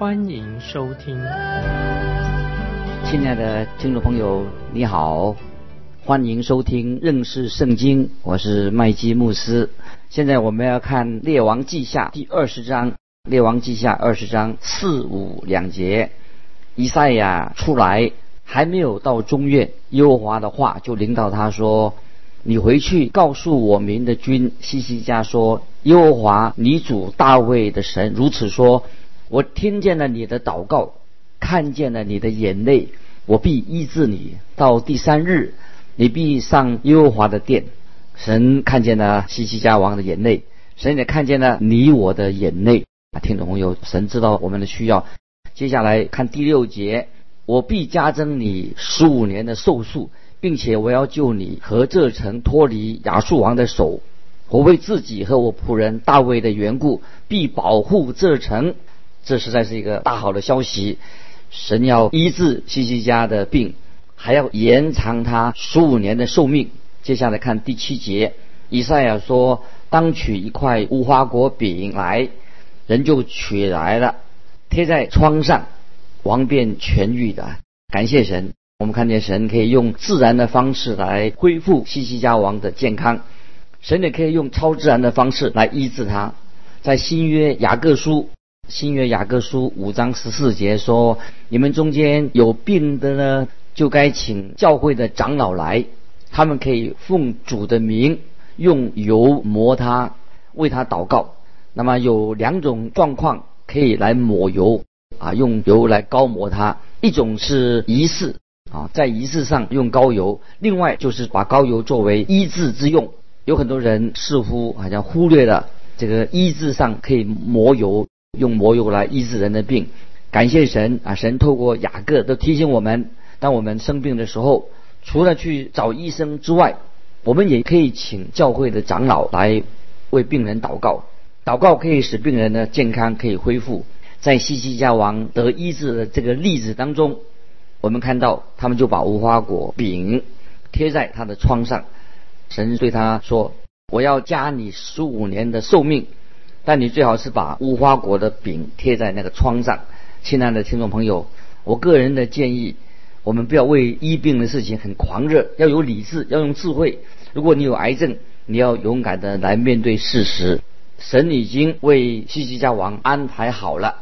欢迎收听。亲爱的听众朋友，你好，欢迎收听认识圣经，我是麦基牧师。现在我们要看《列王记下》第二十章，《列王记下》二十章四五两节。以赛亚出来还没有到中院，耶和华的话就领导他说：“你回去告诉我民的君西西家说，耶和华你主大卫的神如此说：我听见了你的祷告，看见了你的眼泪，我必医治你。到第三日，你必上耶和华的殿。”神看见了西西家王的眼泪，神也看见了你我的眼泪啊！听众朋友，神知道我们的需要。接下来看第六节，我必加增你十五年的寿数，并且我要救你和这城脱离亚述王的手。我为自己和我仆人大卫的缘故，必保护这城。这实在是一个大好的消息。神要医治西西家的病，还要延长他十五年的寿命。接下来看第七节，以赛亚说：“当取一块无花果饼来，人就取来了，贴在窗上，王便痊愈的。感谢神，我们看见神可以用自然的方式来恢复西西家王的健康，神也可以用超自然的方式来医治他。在新约雅各书，新约雅各书五章十四节说：你们中间有病的呢，就该请教会的长老来。”他们可以奉主的名用油抹他，为他祷告。那么有两种状况可以来抹油啊，用油来膏抹他。一种是仪式啊，在仪式上用膏油；另外就是把膏油作为医治之用。有很多人似乎好像忽略了这个医治上可以抹油，用魔油来医治人的病。感谢神啊，神透过雅各都提醒我们，当我们生病的时候。除了去找医生之外，我们也可以请教会的长老来为病人祷告。祷告可以使病人的健康可以恢复。在西西家王得医治的这个例子当中，我们看到他们就把无花果饼贴在他的窗上。神对他说：“我要加你十五年的寿命，但你最好是把无花果的饼贴在那个窗上。”亲爱的听众朋友，我个人的建议。我们不要为医病的事情很狂热，要有理智，要用智慧。如果你有癌症，你要勇敢的来面对事实。神已经为西西家王安排好了，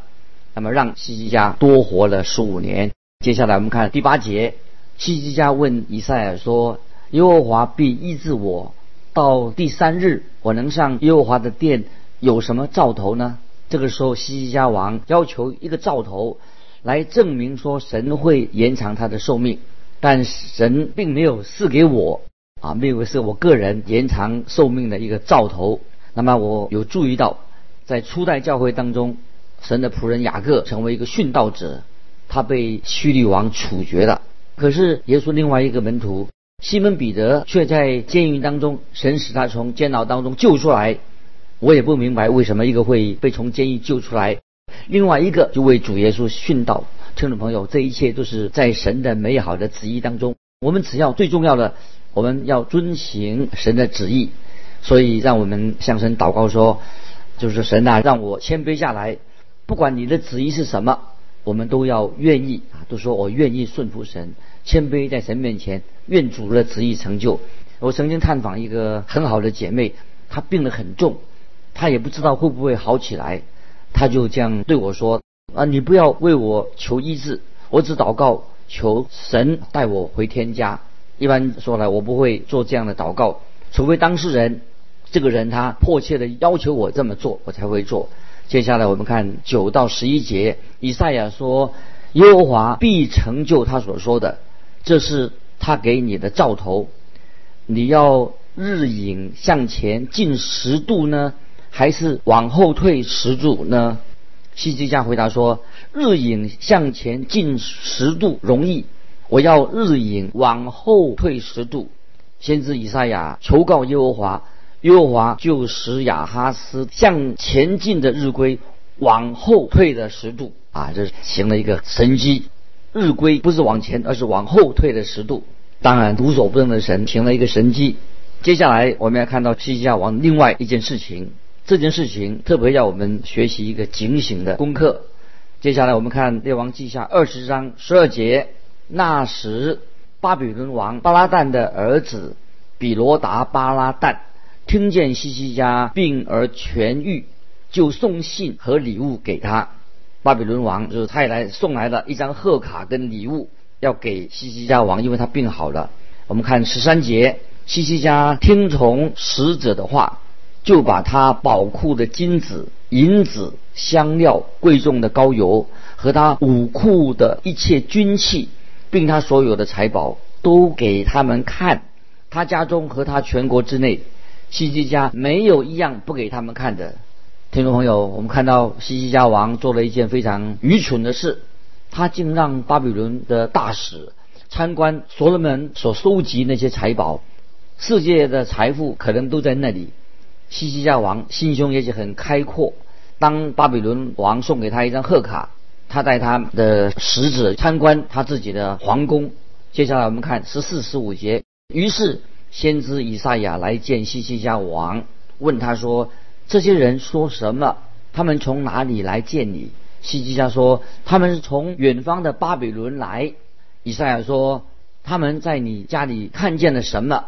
那么让西西家多活了十五年。接下来我们看第八节，西西家问以赛尔说：“耶和华必医治我，到第三日我能上耶和华的殿，有什么兆头呢？”这个时候西西家王要求一个兆头。来证明说神会延长他的寿命，但神并没有赐给我啊，没有是我个人延长寿命的一个兆头。那么我有注意到，在初代教会当中，神的仆人雅各成为一个殉道者，他被叙利王处决了。可是耶稣另外一个门徒西门彼得却在监狱当中，神使他从监牢当中救出来。我也不明白为什么一个会被从监狱救出来。另外一个就为主耶稣殉道，听众朋友，这一切都是在神的美好的旨意当中。我们只要最重要的，我们要遵行神的旨意。所以，让我们向神祷告说：“就是神啊，让我谦卑下来，不管你的旨意是什么，我们都要愿意啊，都说我愿意顺服神，谦卑在神面前，愿主的旨意成就。”我曾经探访一个很好的姐妹，她病得很重，他也不知道会不会好起来。他就这样对我说：“啊，你不要为我求医治，我只祷告求神带我回天家。一般说来，我不会做这样的祷告，除非当事人这个人他迫切的要求我这么做，我才会做。接下来我们看九到十一节，以赛亚说：耶和华必成就他所说的，这是他给你的兆头。你要日影向前进十度呢？”还是往后退十度呢？西西家回答说：“日影向前进十度容易，我要日影往后退十度。先知以赛亚求告耶和华，耶和华就使亚哈斯向前进的日晷往后退了十度啊！这行了一个神迹，日晷不是往前，而是往后退了十度。当然，无所不能的神行了一个神迹。接下来，我们要看到西西家王另外一件事情，这件事情特别要我们学习一个警醒的功课。接下来，我们看列王记下二十章十二节，那时。巴比伦王巴拉旦的儿子比罗达巴拉旦听见西西家病而痊愈，就送信和礼物给他。巴比伦王就是他也来送来了一张贺卡跟礼物，要给西西家王，因为他病好了。我们看十三节，西西家听从使者的话，就把他宝库的金子、银子、香料、贵重的膏油和他武库的一切军器。并他所有的财宝都给他们看，他家中和他全国之内，西西家没有一样不给他们看的。听众朋友，我们看到西西家王做了一件非常愚蠢的事，他竟让巴比伦的大使参观所罗门所收集那些财宝，世界的财富可能都在那里。西西家王心胸也许很开阔，当巴比伦王送给他一张贺卡。他带他的使者参观他自己的皇宫。接下来我们看十四、十五节。于是先知以赛亚来见西西家王，问他说：“这些人说什么？他们从哪里来见你？”西西家说：“他们是从远方的巴比伦来。”以赛亚说：“他们在你家里看见了什么？”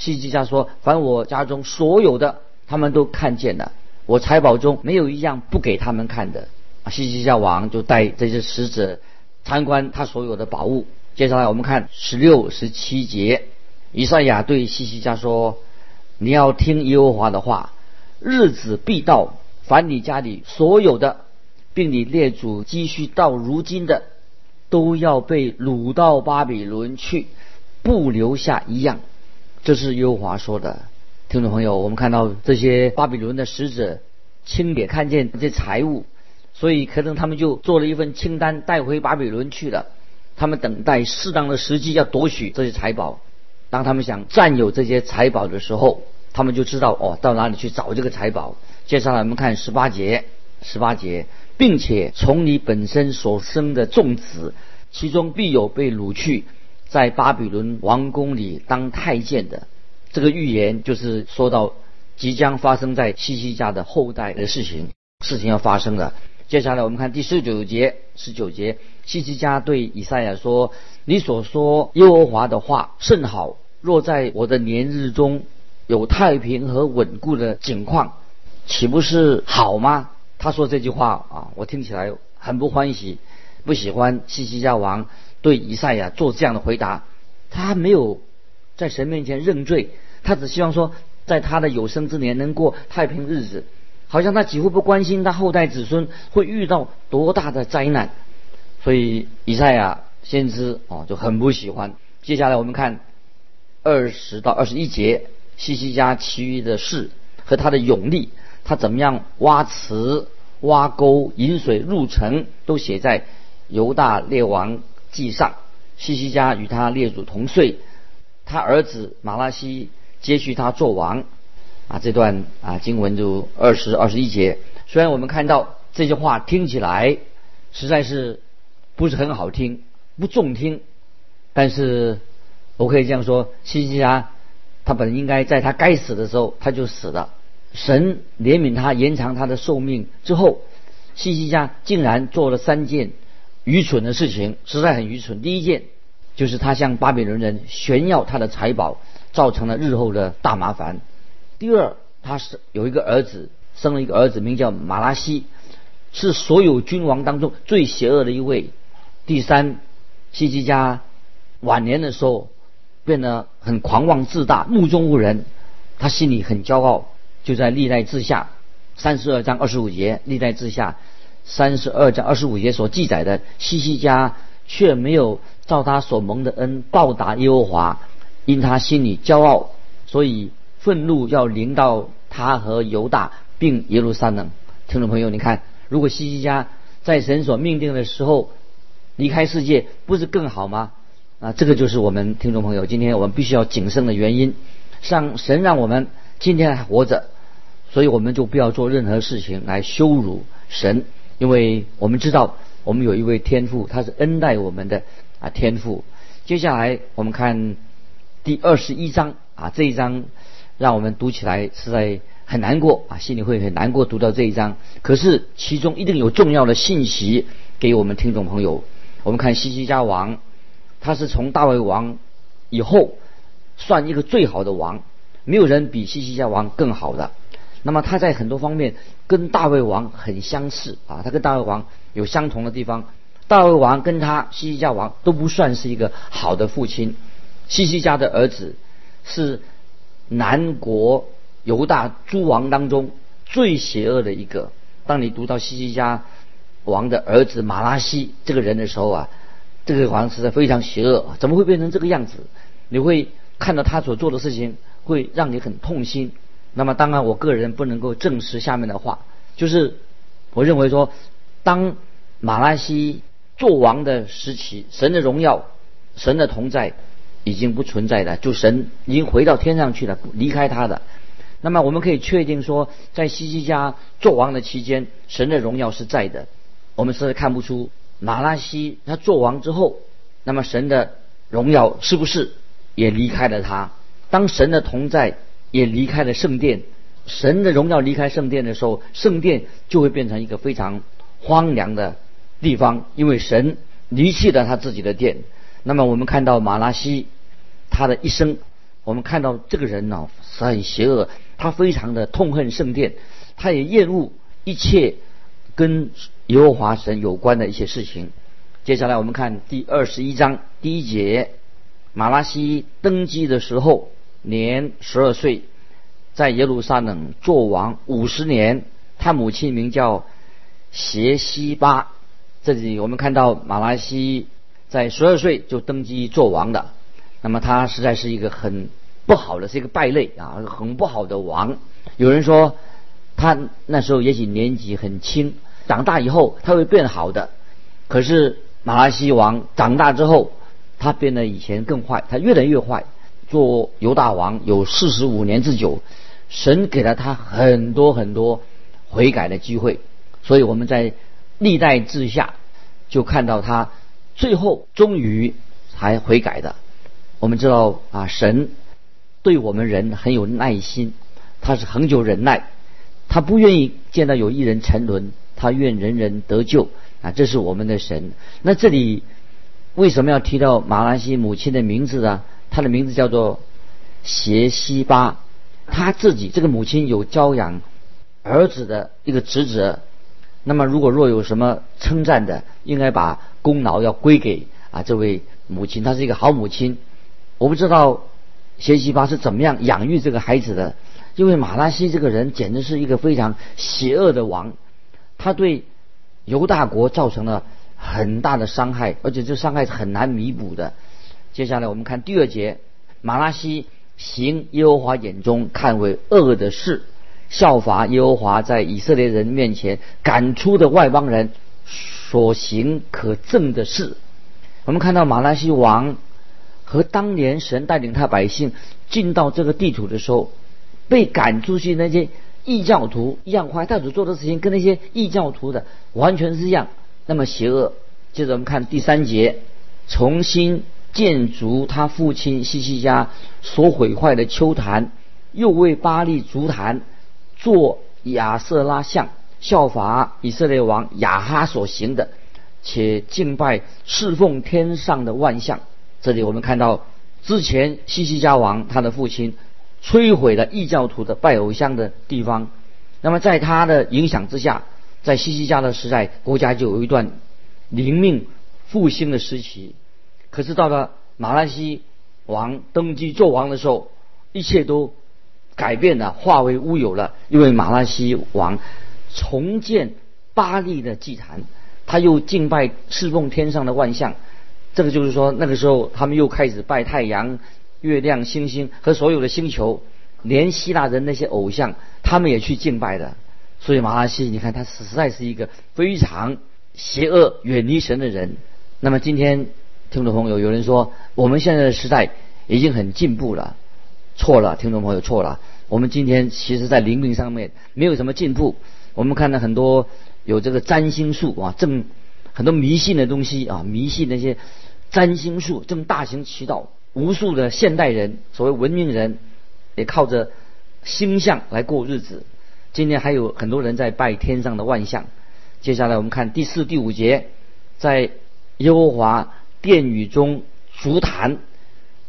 西西家说：“凡我家中所有的，他们都看见了。我财宝中没有一样不给他们看的。”西西家王就带这些使者参观他所有的宝物。接下来我们看十六、十七节，以赛亚对西西家说：“你要听耶和华的话，日子必到，凡你家里所有的，并你列祖积蓄到如今的，都要被掳到巴比伦去，不留下一样。”这是优华说的。听众朋友，我们看到这些巴比伦的使者亲眼看见这些财物。所以可能他们就做了一份清单带回巴比伦去了。他们等待适当的时机要夺取这些财宝。当他们想占有这些财宝的时候，他们就知道哦，到哪里去找这个财宝。接下来我们看十八节，十八节，并且从你本身所生的众子，其中必有被掳去，在巴比伦王宫里当太监的。这个预言就是说到即将发生在西西家的后代的事情，事情要发生了。接下来我们看第十九节，十九节，西西家对以赛亚说：“你所说耶和华的话甚好，若在我的年日中有太平和稳固的景况，岂不是好吗？”他说这句话啊，我听起来很不欢喜，不喜欢西西家王对以赛亚做这样的回答。他没有在神面前认罪，他只希望说，在他的有生之年能过太平日子。好像他几乎不关心他后代子孙会遇到多大的灾难，所以以赛亚先知哦就很不喜欢。接下来我们看二十到二十一节，西西家其余的事和他的勇力，他怎么样挖池、挖沟、引水入城，都写在犹大列王祭上。西西家与他列祖同岁，他儿子马拉西接续他做王。啊，这段啊经文就二十二十一节。虽然我们看到这些话听起来实在是不是很好听，不中听，但是我可以这样说：西西家他本应该在他该死的时候他就死了。神怜悯他，延长他的寿命之后，西西家竟然做了三件愚蠢的事情，实在很愚蠢。第一件就是他向巴比伦人炫耀他的财宝，造成了日后的大麻烦。第二，他是有一个儿子，生了一个儿子，名叫马拉西，是所有君王当中最邪恶的一位。第三，西西家晚年的时候变得很狂妄自大，目中无人，他心里很骄傲。就在历代志下三十二章二十五节，历代志下三十二章二十五节所记载的，西西家却没有照他所蒙的恩报答耶和华，因他心里骄傲，所以。愤怒要临到他和犹大并耶路撒冷。听众朋友，你看，如果西西家在神所命定的时候离开世界，不是更好吗？啊，这个就是我们听众朋友今天我们必须要谨慎的原因。让神让我们今天还活着，所以我们就不要做任何事情来羞辱神，因为我们知道我们有一位天父，他是恩待我们的啊天父。接下来我们看第二十一章啊，这一章让我们读起来实在很难过啊，心里会很难过读到这一章。可是其中一定有重要的信息给我们听众朋友。我们看西西家王，他是从大卫王以后。算一个最好的王，没有人比西西家王更好的。那么他在很多方面跟大卫王很相似啊，他跟大卫王有相同的地方。大卫王跟他西西家王都不算是一个好的父亲。西西家的儿子是南国犹大诸王当中最邪恶的一个。当你读到西西家王的儿子马拉西这个人的时候啊，这个王实在非常邪恶，怎么会变成这个样子？你会。看到他所做的事情会让你很痛心。那么当然，我个人不能够证实下面的话，就是我认为说，当马拉西做王的时期，神的荣耀、神的同在已经不存在了，就神已经回到天上去了，离开他的。那么我们可以确定说，在西西家做王的期间，神的荣耀是在的。我们是看不出马拉西他做王之后，那么神的荣耀是不是？也离开了他。当神的同在也离开了圣殿，神的荣耀离开圣殿的时候，圣殿就会变成一个非常荒凉的地方，因为神离弃了他自己的殿。那么我们看到马拉西他的一生，我们看到这个人呢是很邪恶，他非常的痛恨圣殿，他也厌恶一切跟耶和华神有关的一些事情。接下来我们看第二十一章第一节。马拉西登基的时候年十二岁，在耶路撒冷做王五十年。他母亲名叫邪西巴。这里我们看到马拉西在十二岁就登基做王的，那么他实在是一个很不好的，是一个败类啊，很不好的王。有人说他那时候也许年纪很轻，长大以后他会变好的。可是马拉西王长大之后。他变得以前更坏，他越来越坏。做犹大王有四十五年之久，神给了他很多很多悔改的机会，所以我们在历代之下就看到他最后终于才悔改的。我们知道啊，神对我们人很有耐心，他是恒久忍耐，他不愿意见到有一人沉沦，他愿人人得救啊，这是我们的神。那这里。为什么要提到马拉西母亲的名字呢？他的名字叫做邪西巴，他自己这个母亲有教养儿子的一个职责。那么如果若有什么称赞的，应该把功劳要归给啊这位母亲，她是一个好母亲。我不知道邪西巴是怎么样养育这个孩子的，因为马拉西这个人简直是一个非常邪恶的王，他对犹大国造成了。很大的伤害，而且这伤害是很难弥补的。接下来我们看第二节，马拉西行耶和华眼中看为恶的事，效法耶和华在以色列人面前赶出的外邦人所行可憎的事。我们看到马拉西王和当年神带领他百姓进到这个地图的时候，被赶出去那些异教徒一样坏，他所做的事情跟那些异教徒的完全是一样。那么邪恶。接着我们看第三节，重新建筑他父亲西西家所毁坏的丘坛，又为巴利足坛做亚瑟拉像，效法以色列王亚哈所行的，且敬拜侍奉天上的万象。这里我们看到之前西西家王他的父亲摧毁了异教徒的拜偶像的地方。那么在他的影响之下。在西西家的时代，国家就有一段灵命复兴的时期。可是到了马拉西王登基做王的时候，一切都改变了，化为乌有了。因为马拉西王重建巴利的祭坛，他又敬拜侍奉天上的万象。这个就是说，那个时候他们又开始拜太阳、月亮、星星和所有的星球，连希腊人那些偶像，他们也去敬拜的。所以马拉西，你看他实在是一个非常邪恶、远离神的人。那么今天听众朋友，有人说我们现在的时代已经很进步了，错了，听众朋友错了。我们今天其实在灵命上面没有什么进步。我们看到很多有这个占星术啊，正很多迷信的东西啊，迷信那些占星术正大行其道。无数的现代人，所谓文明人，也靠着星象来过日子。今天还有很多人在拜天上的万象。接下来我们看第四、第五节，在耶和华殿宇中足坛，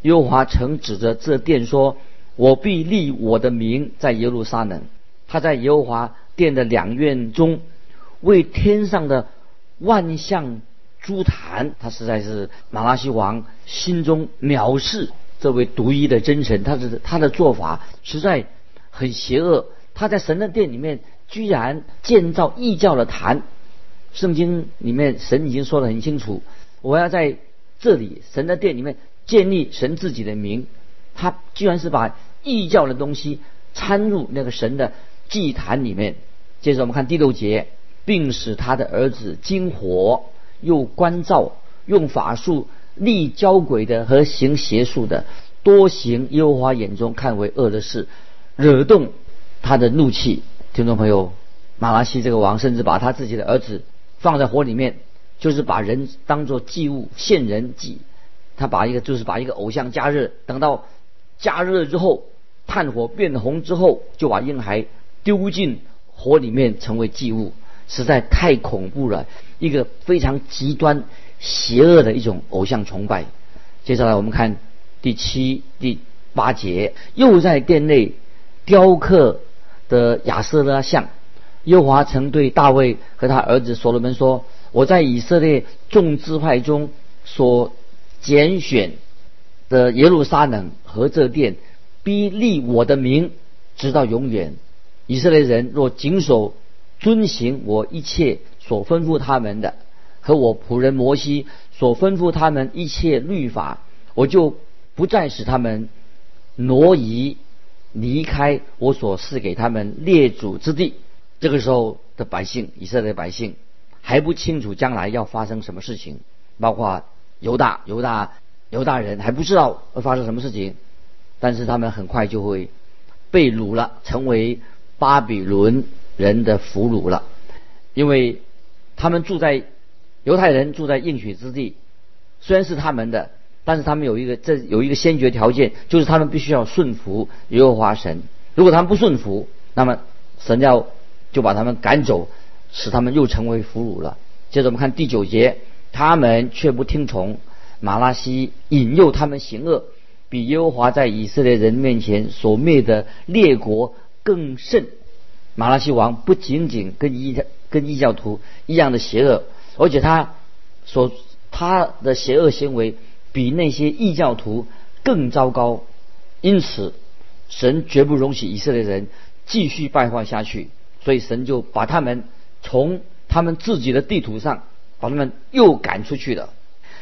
耶和华曾指着这殿说：“我必立我的名在耶路撒冷。”他在耶和华殿的两院中为天上的万象。朱坛，他实在是马拉西王心中藐视这位独一的真神，他的他的做法实在很邪恶。他在神的殿里面居然建造异教的坛，圣经里面神已经说得很清楚，我要在这里神的殿里面建立神自己的名，他居然是把异教的东西掺入那个神的祭坛里面。接着我们看第六节，并使他的儿子金火。又关照用法术立交鬼的和行邪术的，多行耶和华眼中看为恶的事，惹动他的怒气。听众朋友，马拉西这个王甚至把他自己的儿子放在火里面，就是把人当作祭物献人祭。他把一个就是把一个偶像加热，等到加热之后，炭火变红之后，就把婴孩丢进火里面成为祭物。实在太恐怖了，一个非常极端、邪恶的一种偶像崇拜。接下来我们看第七、第八节，又在殿内雕刻的亚瑟拉像。耶华曾对大卫和他儿子所罗门说：“我在以色列众支派中所拣选的耶路撒冷和这殿，必立我的名，直到永远。以色列人若谨守。”遵行我一切所吩咐他们的，和我仆人摩西所吩咐他们一切律法，我就不再使他们挪移离开我所赐给他们列祖之地。这个时候的百姓，以色列百姓还不清楚将来要发生什么事情，包括犹大、犹大、犹大人还不知道会发生什么事情，但是他们很快就会被掳了，成为巴比伦。人的俘虏了，因为他们住在犹太人住在应许之地，虽然是他们的，但是他们有一个这有一个先决条件，就是他们必须要顺服耶和华神。如果他们不顺服，那么神要就把他们赶走，使他们又成为俘虏了。接着我们看第九节，他们却不听从马拉西引诱他们行恶，比耶和华在以色列人面前所灭的列国更甚。马拉西王不仅仅跟异跟异教徒一样的邪恶，而且他所他的邪恶行为比那些异教徒更糟糕。因此，神绝不容许以色列人继续败坏下去，所以神就把他们从他们自己的地图上把他们又赶出去了。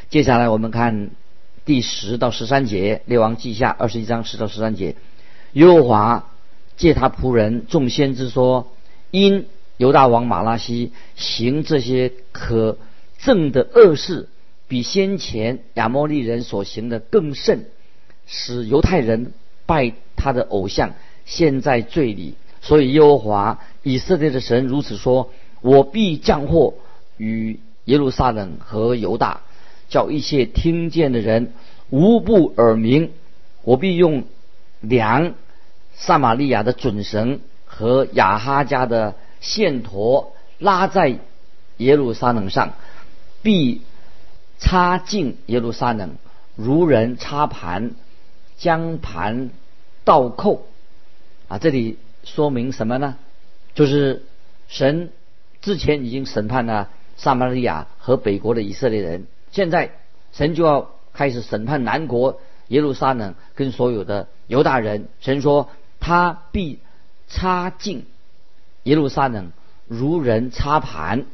接下来我们看第十到十三节，《列王记下》二十一章十到十三节，耶和华。借他仆人众先知说，因犹大王马拉西行这些可憎的恶事，比先前亚摩利人所行的更甚，使犹太人拜他的偶像，陷在罪里。所以耶和华以色列的神如此说：我必降祸与耶路撒冷和犹大，叫一切听见的人无不耳鸣。我必用粮。撒玛利亚的准绳和亚哈家的线砣拉在耶路撒冷上，必插进耶路撒冷，如人插盘，将盘倒扣。啊，这里说明什么呢？就是神之前已经审判了撒玛利亚和北国的以色列人，现在神就要开始审判南国耶路撒冷跟所有的犹大人。神说。他必插进耶路撒冷，如人插盘。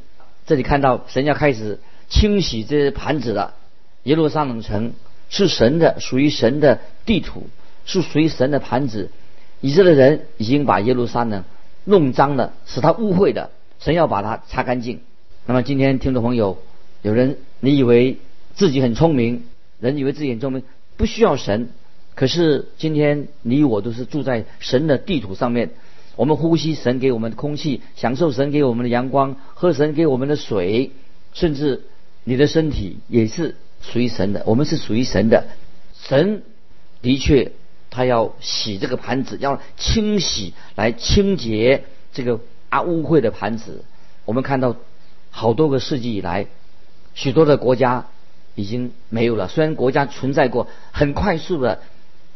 这里看到神要开始清洗这些盘子了。耶路撒冷城是神的，属于神的地图，是属于神的盘子。以色列人已经把耶路撒冷弄脏了，使他污秽的。神要把它擦干净。那么今天听众朋友，有人你以为自己很聪明，人以为自己很聪明，不需要神。可是今天你我都是住在神的地图上面，我们呼吸神给我们的空气，享受神给我们的阳光，喝神给我们的水，甚至你的身体也是属于神的。我们是属于神的，神的确他要洗这个盘子，要清洗来清洁这个啊污秽的盘子。我们看到好多个世纪以来，许多的国家已经没有了。虽然国家存在过，很快速的。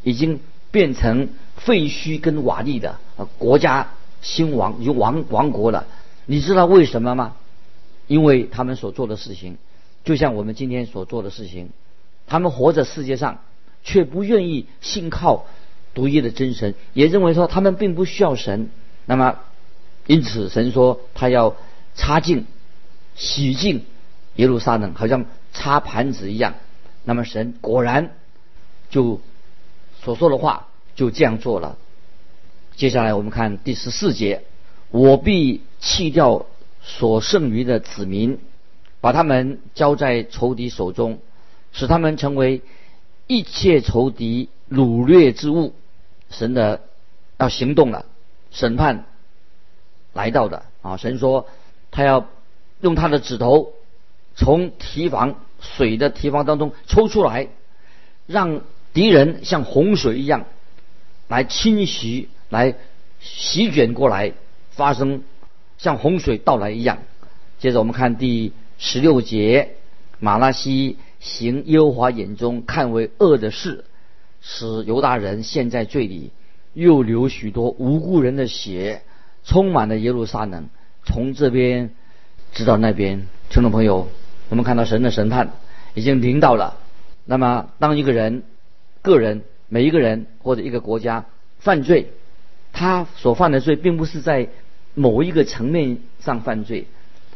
已经变成废墟跟瓦砾的国家兴亡，已经亡亡国了。你知道为什么吗？因为他们所做的事情，就像我们今天所做的事情，他们活在世界上，却不愿意信靠独一的真神，也认为说他们并不需要神。那么，因此神说他要擦净、洗净耶路撒冷，好像擦盘子一样。那么神果然就。所说的话就这样做了。接下来我们看第十四节：我必弃掉所剩余的子民，把他们交在仇敌手中，使他们成为一切仇敌掳掠之物。神的要行动了，审判来到的啊！神说他要用他的指头从提防水的提防当中抽出来，让。敌人像洪水一样来侵袭、来席卷过来，发生像洪水到来一样。接着我们看第十六节，马拉西行耶和华眼中看为恶的事，使犹大人陷在罪里，又流许多无辜人的血，充满了耶路撒冷，从这边直到那边。听众朋友，我们看到神的审判已经临到了。那么，当一个人。个人每一个人或者一个国家犯罪，他所犯的罪并不是在某一个层面上犯罪，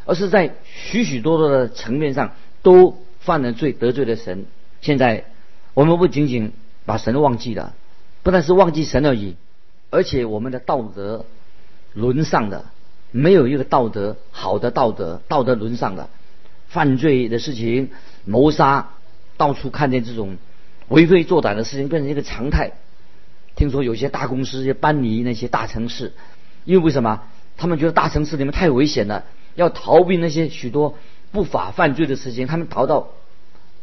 而是在许许多多的层面上都犯了罪，得罪了神。现在我们不仅仅把神忘记了，不但是忘记神而已，而且我们的道德沦丧的，没有一个道德好的道德，道德沦丧的，犯罪的事情，谋杀，到处看见这种。为非作歹的事情变成一个常态。听说有些大公司要搬离那些大城市，因为为什么？他们觉得大城市里面太危险了，要逃避那些许多不法犯罪的事情，他们逃到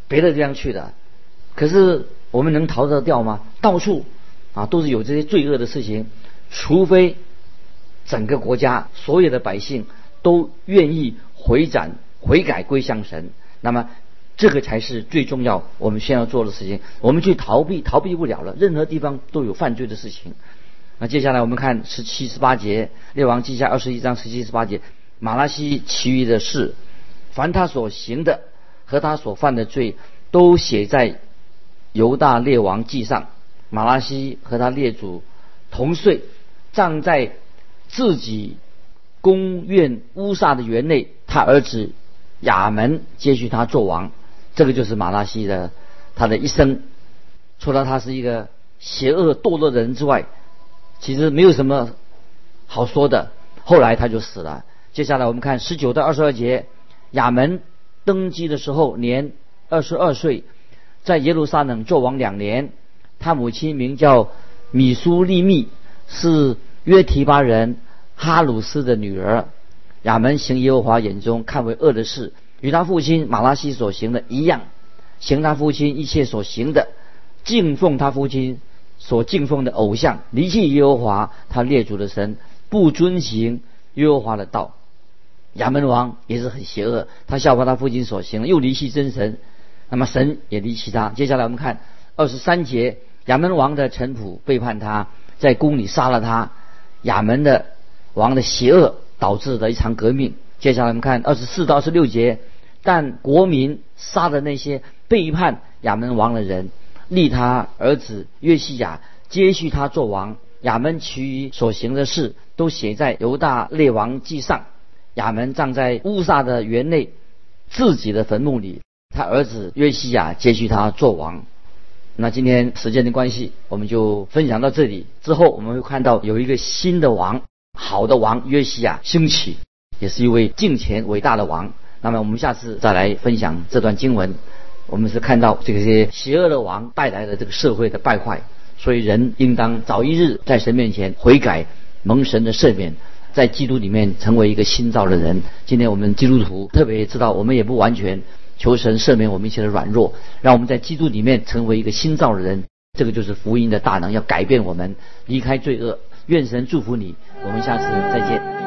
别的地方去的。可是我们能逃得掉吗？到处啊都是有这些罪恶的事情，除非整个国家所有的百姓都愿意回转悔改归向神，那么。这个才是最重要，我们先要做的事情。我们去逃避，逃避不了了。任何地方都有犯罪的事情。那接下来我们看十七、十八节，《列王记下》二十一章十七、十八节，马拉西其余的事，凡他所行的和他所犯的罪，都写在犹大列王记上。马拉西和他列祖同岁，葬在自己宫院乌萨的园内。他儿子亚门接续他做王。这个就是马拉西的他的一生，除了他是一个邪恶堕落的人之外，其实没有什么好说的。后来他就死了。接下来我们看十九到二十二节，亚门登基的时候年二十二岁，在耶路撒冷做王两年。他母亲名叫米苏利密，是约提巴人哈鲁斯的女儿。亚门行耶和华眼中看为恶的事。与他父亲马拉西所行的一样，行他父亲一切所行的，敬奉他父亲所敬奉的偶像，离弃耶和华他列祖的神，不遵行耶和华的道。亚门王也是很邪恶，他效法他父亲所行，又离弃真神，那么神也离弃他。接下来我们看二十三节，亚门王的臣仆背叛他，在宫里杀了他。亚门的王的邪恶导致的一场革命。接下来我们看二十四到二十六节。但国民杀的那些背叛亚门王的人，立他儿子约西亚接续他做王。亚门其余所行的事，都写在犹大列王记上。亚门葬在乌萨的园内自己的坟墓里。他儿子约西亚接续他做王。那今天时间的关系，我们就分享到这里。之后我们会看到有一个新的王，好的王约西亚兴起。也是一位敬虔伟大的王。那么我们下次再来分享这段经文。我们是看到这些邪恶的王带来的这个社会的败坏，所以人应当早一日在神面前悔改，蒙神的赦免，在基督里面成为一个新造的人。今天我们基督徒特别知道，我们也不完全求神赦免我们一切的软弱，让我们在基督里面成为一个新造的人。这个就是福音的大能，要改变我们，离开罪恶。愿神祝福你，我们下次再见。